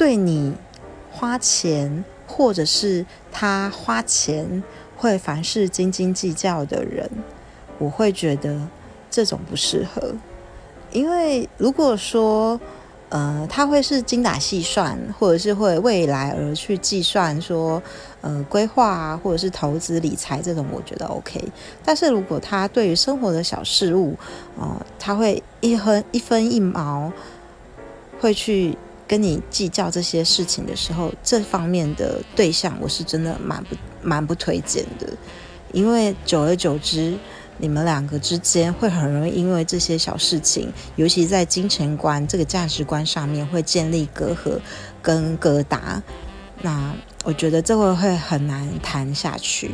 对你花钱，或者是他花钱会凡事斤斤计较的人，我会觉得这种不适合。因为如果说，呃，他会是精打细算，或者是会未来而去计算说，呃，规划啊，或者是投资理财这种，我觉得 OK。但是如果他对于生活的小事物，呃，他会一分一分一毛，会去跟你计较这些事情的时候，这方面的对象，我是真的蛮不蛮不推荐的，因为久而久之。你们两个之间会很容易因为这些小事情，尤其在金钱观这个价值观上面会建立隔阂跟疙瘩。那我觉得这会会很难谈下去。